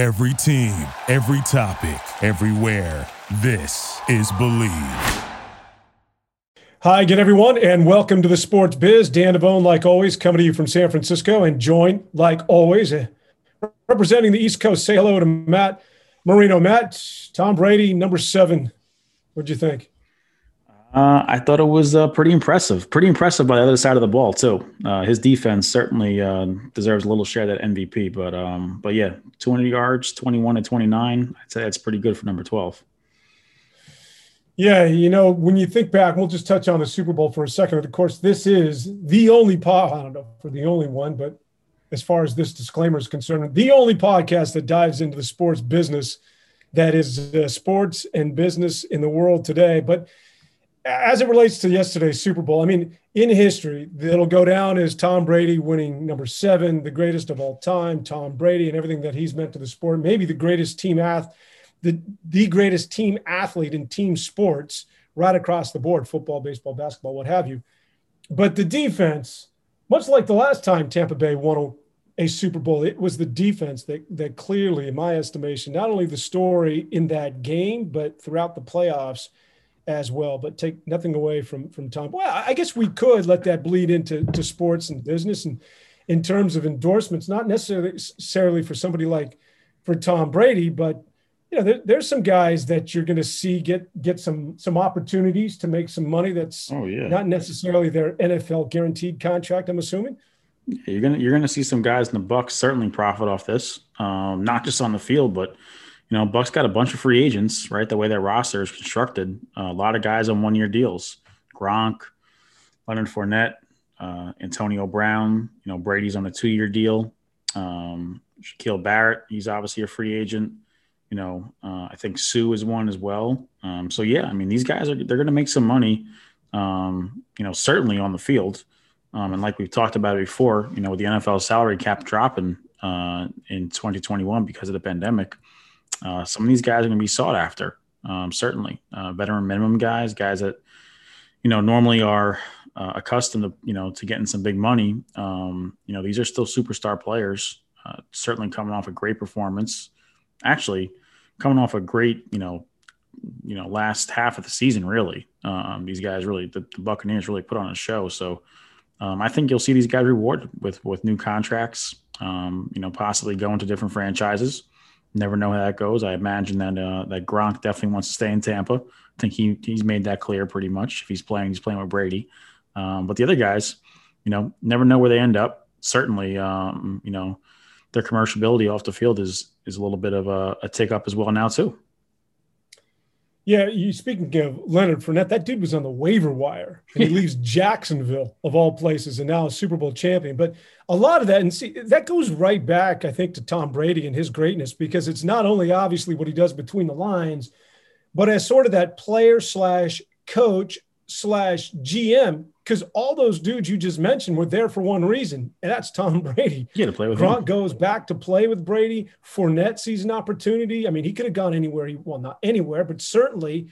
Every team, every topic, everywhere. This is Bleav. Hi again, everyone, and welcome to the Sports Biz. Dan Devone, like always, coming to you from San Francisco, and joined, like always, representing the East Coast. Say hello to Matt Marino. Matt, Tom Brady, number seven. What'd you think? Uh, I thought it was uh, pretty impressive. Pretty impressive by the other side of the ball too. Uh, his defense certainly uh, deserves a little share of that MVP. But um, but yeah, 200 yards, 21 to 29. I'd say that's pretty good for number 12. Yeah, you know, when you think back, we'll just touch on the Super Bowl for a second. Of course, this is the only pod, I don't know for the only one, but as far as this disclaimer is concerned, the only podcast that dives into the sports business that is uh, sports and business in the world today. But as it relates to yesterday's Super Bowl, I mean, in history, it'll go down as Tom Brady winning number seven, the greatest of all time, Tom Brady, and everything that he's meant to the sport, maybe the greatest team athlete the the greatest team athlete in team sports right across the board football baseball basketball what have you. But the defense much like the last time tampa bay won a super bowl it was the defense that that clearly in my estimation not only the story in that game but throughout the playoffs as well but take nothing away from from tom well i guess we could let that bleed into to sports and business and in terms of endorsements not necessarily for somebody like for tom brady but you know, there, there's some guys that you're going to see get get some some opportunities to make some money. That's oh yeah, not necessarily their NFL guaranteed contract. I'm assuming. Yeah, you're gonna you're gonna see some guys in the Bucs certainly profit off this, um, not just on the field, but you know, Bucs got a bunch of free agents, right? The way their roster is constructed, uh, a lot of guys on one year deals. Gronk, Leonard Fournette, uh, Antonio Brown. You know, Brady's on a two year deal. Um, Shaquille Barrett, he's obviously a free agent. You know, uh, I think Suh is one as well. Um, so yeah, I mean, these guys are they're going to make some money. Um, you know, certainly on the field. Um, and like we've talked about it before, you know, with the NFL salary cap dropping uh, in 2021 because of the pandemic, uh, some of these guys are going to be sought after. Um, certainly, uh, veteran minimum guys, guys that you know normally are uh, accustomed to you know to getting some big money. Um, you know, these are still superstar players. Uh, certainly coming off a great performance. Actually, coming off a great, you know, you know, last half of the season, really. Um, these guys really, the, the, Buccaneers really put on a show. So um, I think you'll see these guys rewarded with with new contracts. Um, you know, possibly going to different franchises. Never know how that goes. I imagine that uh, that Gronk definitely wants to stay in Tampa. I think he he's made that clear pretty much. If he's playing, he's playing with Brady. Um, but the other guys, you know, never know where they end up. Certainly, um, you know, their commerciality off the field is is a little bit of a, a take up as well now too. Yeah, you speaking of Leonard Fournette, that dude was on the waiver wire, and he leaves Jacksonville of all places, and now a Super Bowl champion. But a lot of that, and see, that goes right back, I think, to Tom Brady and his greatness, because it's not only obviously what he does between the lines, but as sort of that player slash coach slash GM because all those dudes you just mentioned were there for one reason, and that's Tom Brady. Yeah, to play with Gronk him. goes back to play with Brady. Fournette sees an opportunity. I mean, he could have gone anywhere. He well, not anywhere, but certainly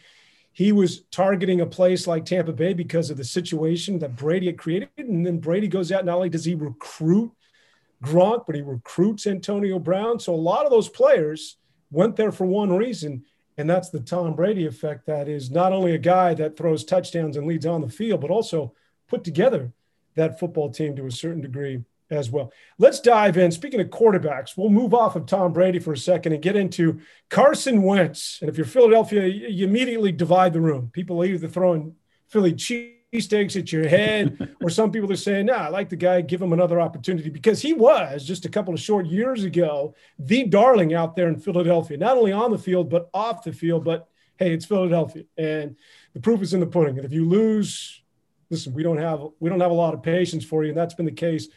he was targeting a place like Tampa Bay because of the situation that Brady had created. And then Brady goes out. Not only does he recruit Gronk, but he recruits Antonio Brown. So a lot of those players went there for one reason. And that's the Tom Brady effect. That is not only a guy that throws touchdowns and leads on the field, but also put together that football team to a certain degree as well. Let's dive in. Speaking of quarterbacks, we'll move off of Tom Brady for a second and get into Carson Wentz. And if you're Philadelphia, you immediately divide the room. People are either throwing Philly cheesesteaks at your head, or some people are saying, nah, I like the guy, give him another opportunity because he was just a couple of short years ago the darling out there in Philadelphia, not only on the field, but off the field. But hey, it's Philadelphia. And the proof is in the pudding. And if you lose listen, we don't have we don't have a lot of patience for you, and that's been the case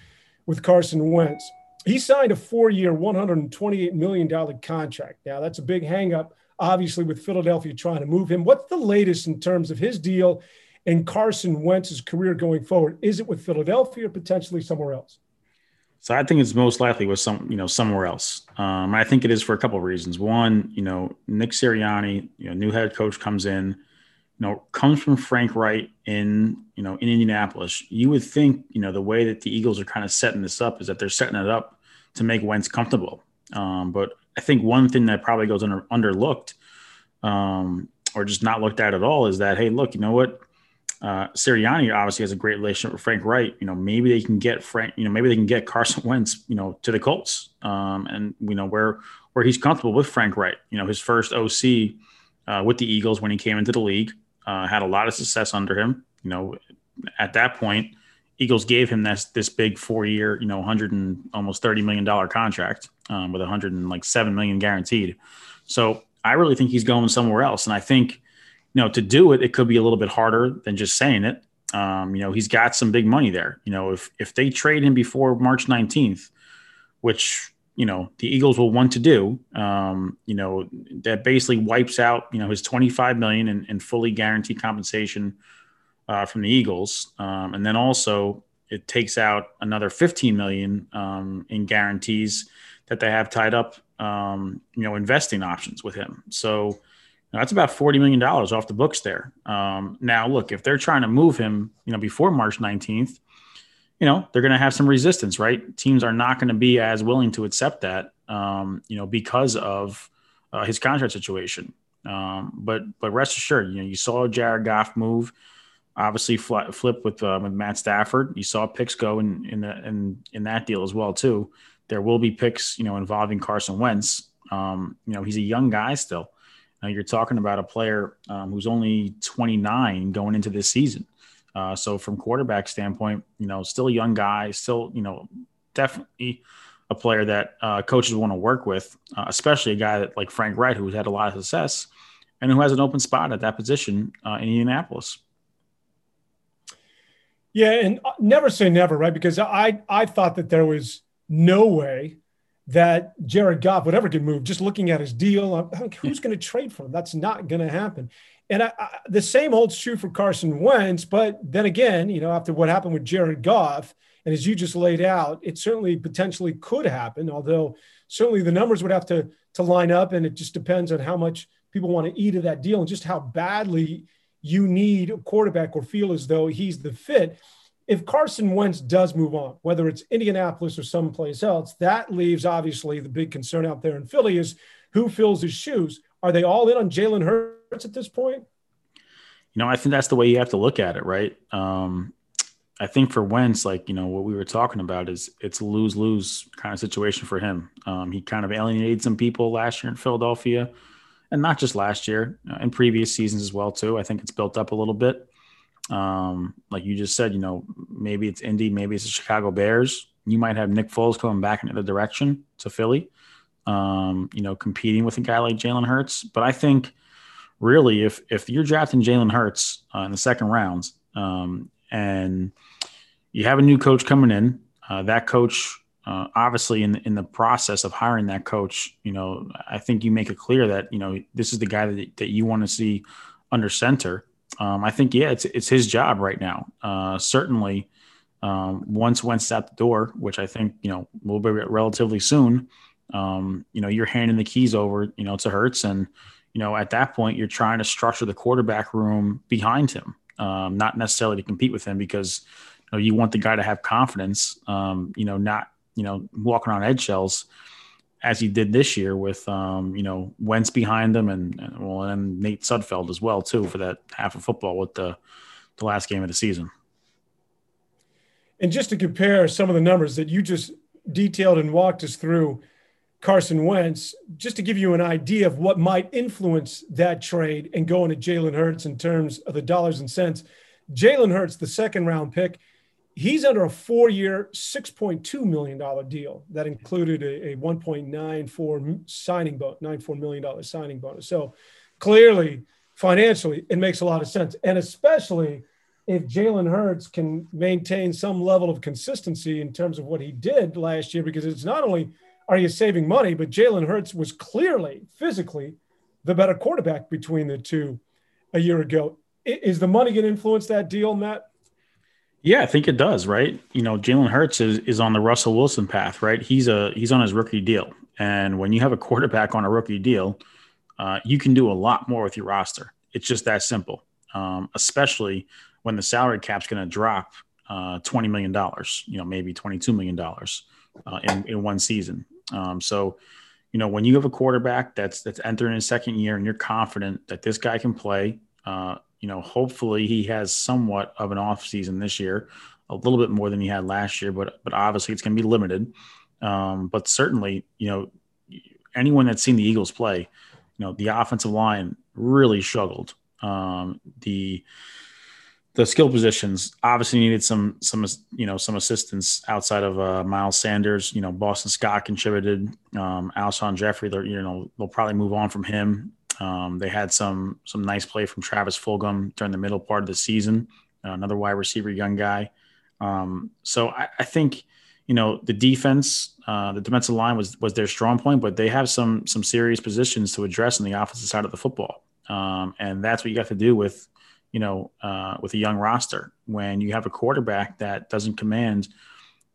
with Carson Wentz. He signed a four-year, $128 million contract. Now that's a big hangup, obviously, with Philadelphia trying to move him. What's the latest in terms of his deal and Carson Wentz's career going forward? Is it with Philadelphia or potentially somewhere else? So I think it's most likely with some, you know, somewhere else. Um, I think it is for a couple of reasons. One, you know, Nick Sirianni, you know, new head coach comes in you know, comes from Frank Reich in, you know, in Indianapolis, you would think, you know, the way that the Eagles are kind of setting this up is that they're setting it up to make Wentz comfortable. Um, but I think one thing that probably goes under underlooked, um, or just not looked at at all, is that hey, look, you know what? Uh, Sirianni obviously has a great relationship with Frank Reich. You know, maybe they can get Frank. You know, maybe they can get Carson Wentz. You know, to the Colts. Um, and you know where where he's comfortable with Frank Reich. You know, his first OC uh, with the Eagles when he came into the league uh, had a lot of success under him. You know, at that point, Eagles gave him this this big four year, you know, 100 and almost 30 million dollar contract um, with 107 million guaranteed. So I really think he's going somewhere else, and I think you know to do it, it could be a little bit harder than just saying it. Um, you know, he's got some big money there. You know, if if they trade him before March 19th, which you know the Eagles will want to do, um, you know, that basically wipes out you know his 25 million in, in fully guaranteed compensation uh, from the Eagles, um, and then also it takes out another 15 million um, in guarantees that they have tied up, um, you know, investing options with him. So know, that's about 40 million dollars off the books there. Um, now, look, if they're trying to move him, you know, before March 19th, you know, they're going to have some resistance, right? Teams are not going to be as willing to accept that, um, you know, because of uh, his contract situation. Um, but but rest assured, you know, you saw Jared Goff move obviously flip with uh, with Matt Stafford. You saw picks go in in the, in in that deal as well too. There will be picks, you know, involving Carson Wentz. Um, you know, he's a young guy still. Now you're talking about a player um, who's only 29 going into this season. Uh, so from quarterback standpoint, you know, still a young guy, still you know, definitely a player that uh, coaches want to work with, uh, especially a guy that like Frank Reich, who's had a lot of success and who has an open spot at that position uh, in Indianapolis. Yeah, and uh, never say never, right? Because I I thought that there was no way that Jared Goff would ever get moved. Just looking at his deal, uh, I'm like, who's going to trade for him? That's not going to happen. And I, I, the same holds true for Carson Wentz. But then again, you know, after what happened with Jared Goff, and as you just laid out, it certainly potentially could happen. Although certainly the numbers would have to to line up, and it just depends on how much people want to eat of that deal and just how badly you need a quarterback or feel as though he's the fit. If Carson Wentz does move on, whether it's Indianapolis or someplace else, that leaves obviously the big concern out there in Philly is who fills his shoes. Are they all in on Jalen Hurts at this point? You know, I think that's the way you have to look at it, right? Um, I think for Wentz, like you know, what we were talking about is it's a lose lose kind of situation for him. Um, he kind of alienated some people last year in Philadelphia and not just last year, uh, in previous seasons as well too. I think it's built up a little bit. Um, like you just said, you know, maybe it's Indy, maybe it's the Chicago Bears. You might have Nick Foles coming back in the direction to Philly. Um, you know, competing with a guy like Jalen Hurts. But I think really, if if you're drafting Jalen Hurts uh, in the second rounds, um, and you have a new coach coming in, uh, that coach uh, obviously in in the process of hiring that coach, you know, I think you make it clear that you know this is the guy that, that you want to see under center. Um, I think yeah, it's it's his job right now. Uh, certainly, um, once Wentz out the door, which I think you know will be relatively soon. Um, you know, you're handing the keys over, you know, to Hurts, and you know at that point you're trying to structure the quarterback room behind him, um, not necessarily to compete with him because you, know, you want the guy to have confidence. Um, you know, not you know, walking on eggshells as he did this year with, um, you know, Wentz behind him and, and, well, and Nate Sudfeld as well, too, for that half of football with the, the last game of the season. And just to compare some of the numbers that you just detailed and walked us through, Carson Wentz, just to give you an idea of what might influence that trade and going to Jalen Hurts in terms of the dollars and cents. Jalen Hurts, the second round pick, He's under a four year, $6.2 million deal that included a, a 1.94 signing bonus, $94 million signing bonus. So clearly, financially, it makes a lot of sense. And especially if Jalen Hurts can maintain some level of consistency in terms of what he did last year, because it's not only are you saving money, but Jalen Hurts was clearly physically the better quarterback between the two a year ago. Is the money going to influence that deal, Matt? Yeah, I think it does, right? You know, Jalen Hurts is, is on the Russell Wilson path, right? He's a he's on his rookie deal, and when you have a quarterback on a rookie deal, uh, you can do a lot more with your roster. It's just that simple. Um, especially when the salary cap's going to drop uh, twenty million dollars, you know, maybe twenty two million dollars uh, in in one season. Um, so, you know, when you have a quarterback that's that's entering his second year and you're confident that this guy can play, uh, you know, hopefully he has somewhat of an off season this year, a little bit more than he had last year, but but obviously it's going to be limited. Um, but certainly, you know, anyone that's seen the Eagles play, you know, the offensive line really struggled. Um, the the skill positions obviously needed some some you know some assistance outside of uh, Miles Sanders. You know, Boston Scott contributed. Um, Alshon Jeffery, you know, they'll probably move on from him. Um, they had some some nice play from Travis Fulgham during the middle part of the season. Another wide receiver, young guy. Um, so I, I, think you know the defense, uh, the defensive line was was their strong point, but they have some some serious positions to address on the offensive side of the football, um, and that's what you got to do with you know, uh, with a young roster when you have a quarterback that doesn't command,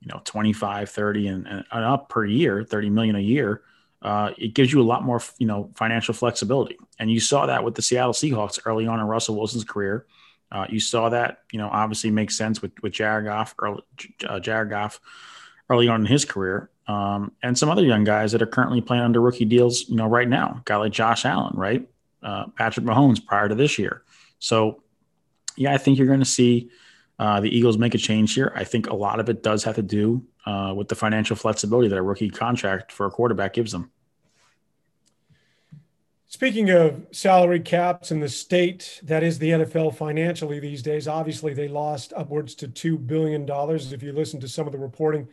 you know, 25, 30 and, and up per year, 30 million a year, uh, it gives you a lot more, you know, financial flexibility. And you saw that with the Seattle Seahawks early on in Russell Wilson's career. Uh, you saw that, you know, obviously makes sense with, with Jared Goff, early, uh, Jared Goff early on in his career. Um, and some other young guys that are currently playing under rookie deals, you know, right now, guy like Josh Allen, right? Uh, Patrick Mahomes prior to this year. So yeah, I think you're going to see uh, the Eagles make a change here. I think a lot of it does have to do uh, with the financial flexibility that a rookie contract for a quarterback gives them. Speaking of salary caps and the state that is the NFL financially these days, obviously they lost upwards to $2 billion. If you listen to some of the reporting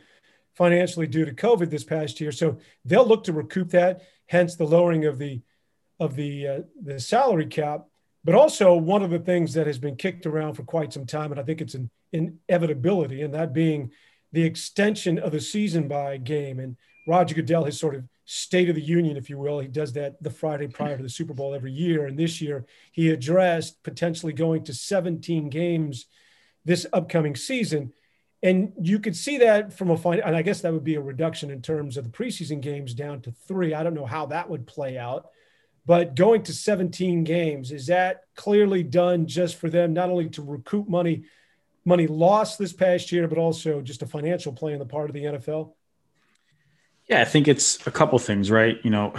financially due to COVID this past year. So they'll look to recoup that, hence the lowering of the of the uh, the salary cap. But also, one of the things that has been kicked around for quite some time, and I think it's an inevitability, and that being the extension of the season by game. And Roger Goodell has sort of State of the Union, if you will. He does that the Friday prior to the Super Bowl every year. And this year, he addressed potentially going to 17 games this upcoming season. And you could see that from a fine, and I guess that would be a reduction in terms of the preseason games down to three. I don't know how that would play out. But going to 17 games, is that clearly done just for them, not only to recoup money, money lost this past year, but also just a financial play on the part of the NFL? Yeah, I think it's a couple things, right? You know,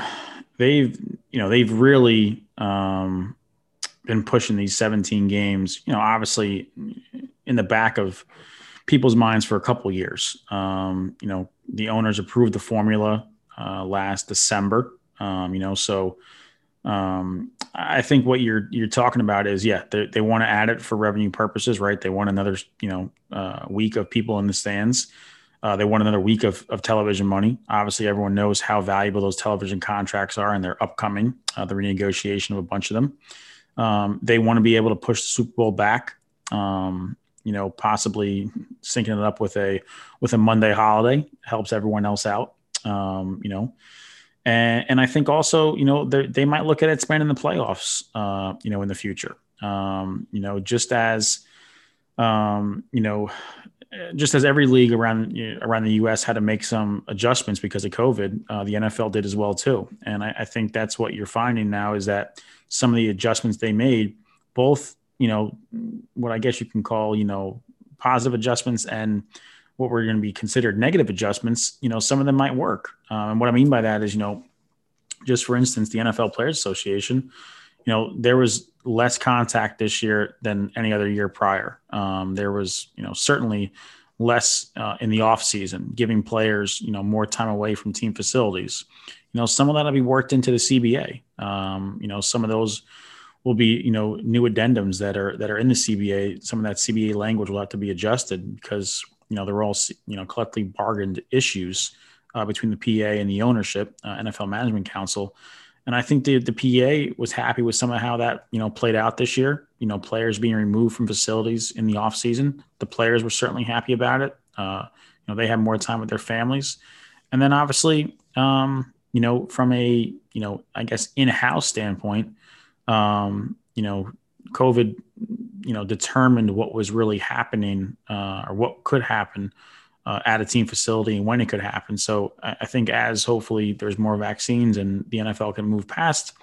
they've, you know, they've really um, been pushing these 17 games, you know, obviously in the back of people's minds for a couple years. Um, you know, the owners approved the formula uh, last December. Um, you know, so um, I think what you're you're talking about is yeah they, they want to add it for revenue purposes right? They want another you know uh, week of people in the stands. Uh, they want another week of, of television money. Obviously everyone knows how valuable those television contracts are and they're upcoming uh, the renegotiation of a bunch of them. Um, they want to be able to push the Super Bowl back um, you know possibly syncing it up with a with a Monday holiday. Helps everyone else out um, you know and, and I think also, you know, they might look at expanding the playoffs, uh, you know, in the future. Um, you know, just as, um, you know, just as every league around you know, around the U.S. had to make some adjustments because of COVID, uh, the NFL did as well too. And I, I, think that's what you're finding now is that some of the adjustments they made, both you know, what I guess you can call you know positive adjustments and what were going to be considered negative adjustments, you know, some of them might work. Um, and what I mean by that is, you know, just for instance, the NFL Players Association, you know, there was less contact this year than any other year prior. Um, there was, you know, certainly less uh, in the off season, giving players, you know, more time away from team facilities. You know, some of that will be worked into the CBA. Um, you know, some of those will be, you know, new addendums that are that are in the CBA. Some of that CBA language will have to be adjusted because you know, they're all, you know, collectively bargained issues uh, between the PA and the ownership, uh, NFL Management Council. And I think the, the PA was happy with some of how that, you know, played out this year. You know, players being removed from facilities in the offseason. The players were certainly happy about it. Uh, you know, they had more time with their families. And then obviously, um, you know, from a, you know, I guess in-house standpoint, um, you know, COVID you know determined what was really happening uh, or what could happen uh, at a team facility and when it could happen. So I, I, think as hopefully there's more vaccines and the NFL can move past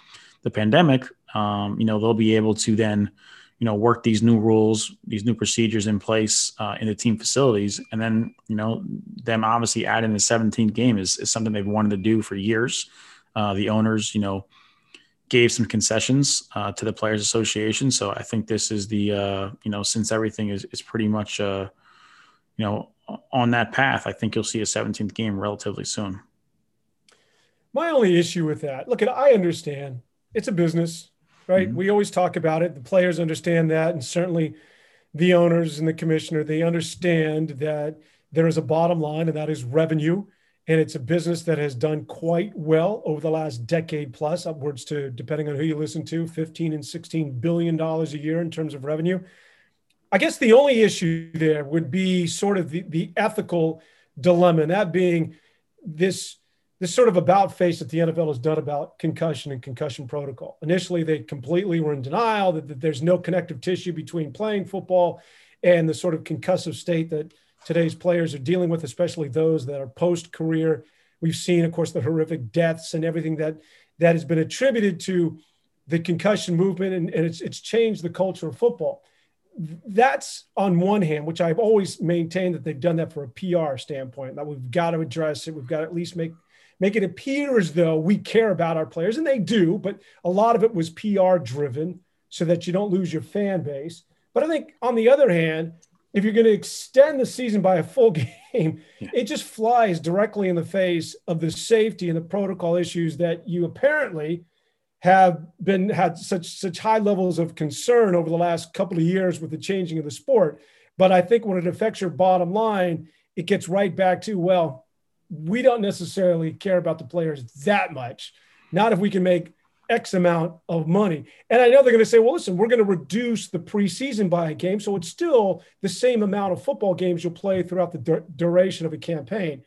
the pandemic, um, you know they'll be able to then you know work these new rules, these new procedures in place uh, in the team facilities, and then you know them obviously adding the 17th game is, is something they've wanted to do for years. Uh, the owners, you know, gave some concessions uh, to the Players Association. So I think this is the, uh, you know, since everything is, is pretty much, uh, you know, on that path, I think you'll see a 17th game relatively soon. My only issue with that, look, I understand it's a business, right? Mm-hmm. We always talk about it. The players understand that, and certainly the owners and the commissioner they understand that there is a bottom line, and that is revenue. And it's a business that has done quite well over the last decade plus, upwards to, depending on who you listen to, 15 and 16 billion dollars a year in terms of revenue. I guess the only issue there would be sort of the, the ethical dilemma, and that being this this sort of about face that the NFL has done about concussion and concussion protocol. Initially, they completely were in denial that, that, there's no connective tissue between playing football and the sort of concussive state that today's players are dealing with, especially those that are post career. We've seen, of course, the horrific deaths and everything that that has been attributed to the concussion movement, and, and it's, it's changed the culture of football. That's on one hand, which I've always maintained that they've done that for a PR standpoint, that we've got to address it. We've got to at least make make it appear as though we care about our players, and they do, but a lot of it was PR driven so that you don't lose your fan base. But I think on the other hand, if you're going to extend the season by a full game, yeah. it just flies directly in the face of the safety and the protocol issues that you apparently have been had such such high levels of concern over the last couple of years with the changing of the sport. But I think when it affects your bottom line, it gets right back to well, we don't necessarily care about the players that much. Not if we can make X amount of money. And I know they're going to say, well, listen, we're going to reduce the preseason by a game. So it's still the same amount of football games you'll play throughout the dur- duration of a campaign.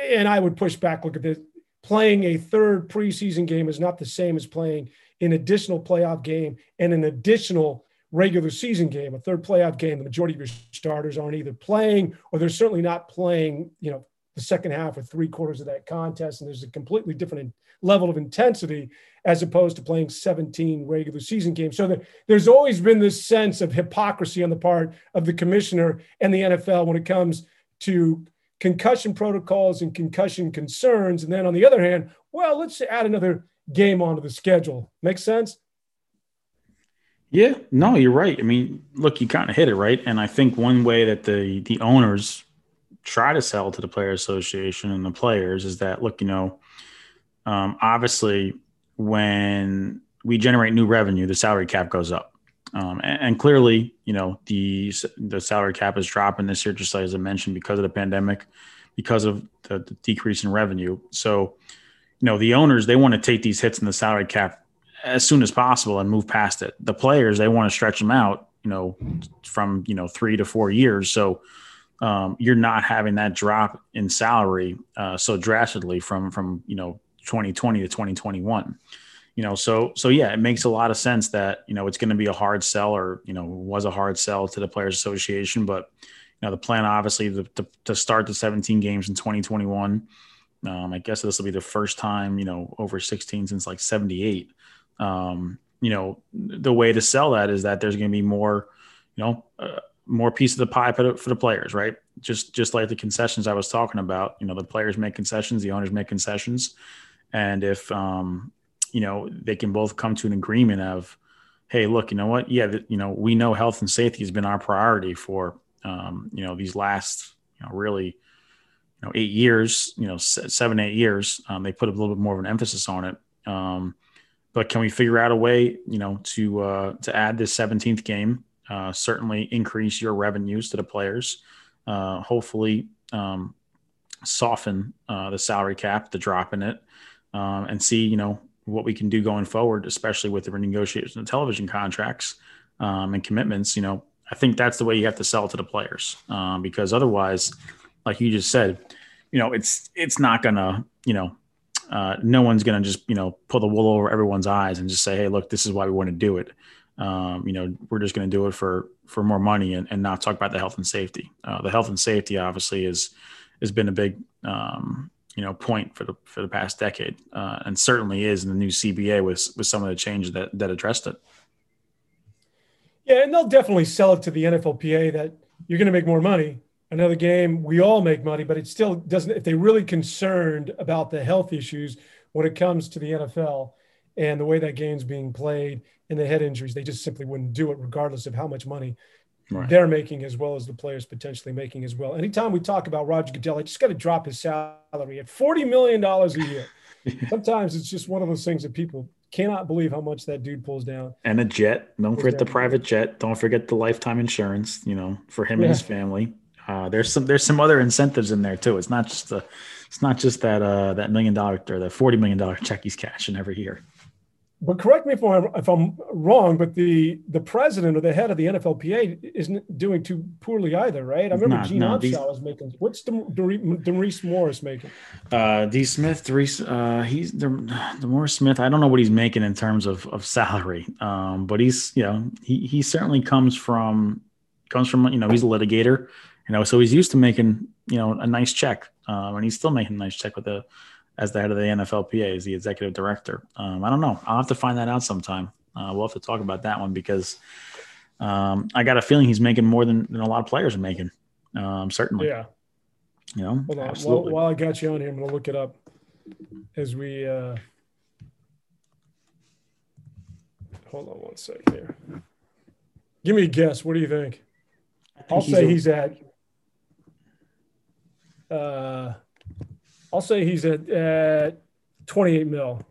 And I would push back, look at this. Playing a third preseason game is not the same as playing an additional playoff game and an additional regular season game. A third playoff game, the majority of your starters aren't either playing or they're certainly not playing, you know, the second half or three quarters of that contest. And there's a completely different level of intensity as opposed to playing 17 regular season games. So there, there's always been this sense of hypocrisy on the part of the commissioner and the NFL when it comes to concussion protocols and concussion concerns. And then on the other hand, well, let's add another game onto the schedule. Make sense? Yeah, no, you're right. I mean, look, you kind of hit it right, and I think one way that the the owners try to sell to the player association and the players is that look, you know, um, obviously when we generate new revenue, the salary cap goes up. Um, and, and, clearly, you know, the the salary cap is dropping this year, just as I mentioned, because of the pandemic, because of the, the decrease in revenue. So, you know, the owners they want to take these hits in the salary cap as soon as possible and move past it. The players they want to stretch them out, you know, from you know three to four years. So um, you're not having that drop in salary uh, so drastically from from you know 2020 to 2021 you know so so yeah it makes a lot of sense that you know it's going to be a hard sell or you know was a hard sell to the players association but you know the plan obviously to, to, to start the 17 games in 2021 um, i guess this will be the first time you know over 16 since like 78 um, you know the way to sell that is that there's going to be more you know uh, more piece of the pie for the, for the players, right? Just just like the concessions I was talking about. You know, the players make concessions, the owners make concessions, and if um, you know they can both come to an agreement of, hey, look, you know what? Yeah, you know, we know health and safety has been our priority for um, you know these last you know really you know eight years, you know seven eight years. Um, they put a little bit more of an emphasis on it. Um, but can we figure out a way, you know, to uh, to add this 17th game? uh, certainly increase your revenues to the players. Uh, hopefully, um, soften uh, the salary cap, the drop in it, um, and see you know what we can do going forward, especially with the renegotiation of television contracts um, and commitments. You know, I think that's the way you have to sell to the players um, because otherwise, like you just said, you know, it's it's not gonna you know. Uh, no one's to just, you know, pull the wool over everyone's eyes and just say, "Hey, look, this is why we want to do it." um, you know, we're just to do it for for more money and, and not talk about the health and safety. Uh, the health and safety obviously is has been a big um, you know point for the for the past decade, uh, and certainly is in the new CBA with with some of the changes that that addressed it. Yeah, and they'll definitely sell it to the NFLPA that you're going to make more money. Another game, we all make money, but it still doesn't. If they're really concerned about the health issues, when it comes to the NFL and the way that game's being played and the head injuries, they just simply wouldn't do it, regardless of how much money right. they're making, as well as the players potentially making as well. Anytime we talk about Roger Goodell, I just got to drop his salary at forty million dollars a year. Sometimes it's just one of those things that people cannot believe how much that dude pulls down. And a jet. Don't forget the private jet. Don't forget the lifetime insurance. You know, for him yeah. and his family. Uh, there's some there's some other incentives in there too. It's not just the it's not just that uh, that million dollar or the forty million dollar check he's cashing every year. But correct me if I'm, if I'm wrong, but the the president or the head of the NFLPA isn't doing too poorly either, right? I remember not, Gene no, Upshaw these, was making. What's Maurice Morris making? Uh, D. Smith, Darius, uh, he's the Morris Smith. I don't know what he's making in terms of of salary, um, but he's you know he he certainly comes from comes from you know he's a litigator, you know, so he's used to making you know a nice check, um, and he's still making a nice check with the as the head of the NFLPA, as the executive director. Um, I don't know. I'll have to find that out sometime. Uh, we'll have to talk about that one because um, I got a feeling he's making more than, than a lot of players are making. Um, certainly. Yeah. You know, Hold on. While, while, I got you on here, I'm going to look it up as we. Uh... Hold on one second here. Give me a guess. What do you think? I'll say he's at. Uh, I'll say he's at, at 28 mil.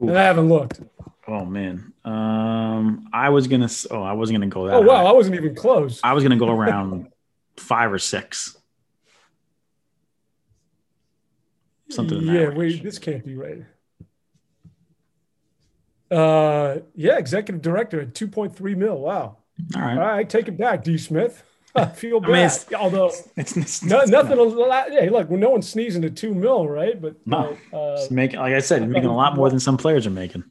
And I haven't looked. Oh man, um, I was gonna. Oh, I wasn't gonna go that. Oh wow, high. I wasn't even close. I was gonna go around five or six. Something. Yeah, wait, this can't be right. Uh, yeah, executive director at 2.3 mil. Wow. All right. All right, take it back, D. Smith. I feel bad. I mean, it's, Although it's, it's, no, nothing. Not. Hey, look, well, no one's sneezing at two mil, right? But no, uh, making like I said, making a lot more than some players are making.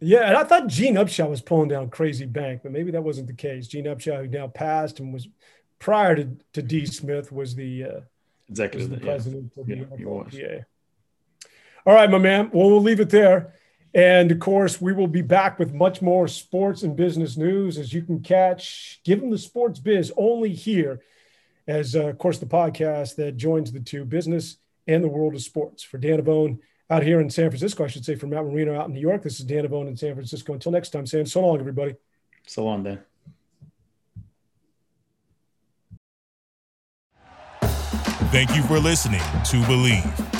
Yeah, and I thought Gene Upshaw was pulling down crazy bank, but maybe that wasn't the case. Gene Upshaw, who now passed and was prior to, to D. Smith, was the uh, executive was the president yeah. of the yeah. All right, my man. Well, we'll leave it there. And of course, we will be back with much more sports and business news as you can catch Given the Sports Biz only here, as uh, of course, the podcast that joins the two business and the world of sports. For Dan Avone out here in San Francisco, I should say, for Matt Marino out in New York, this is Dan Avone in San Francisco. Until next time, saying so long, everybody. So long, Dan. Thank you for listening to Bleav.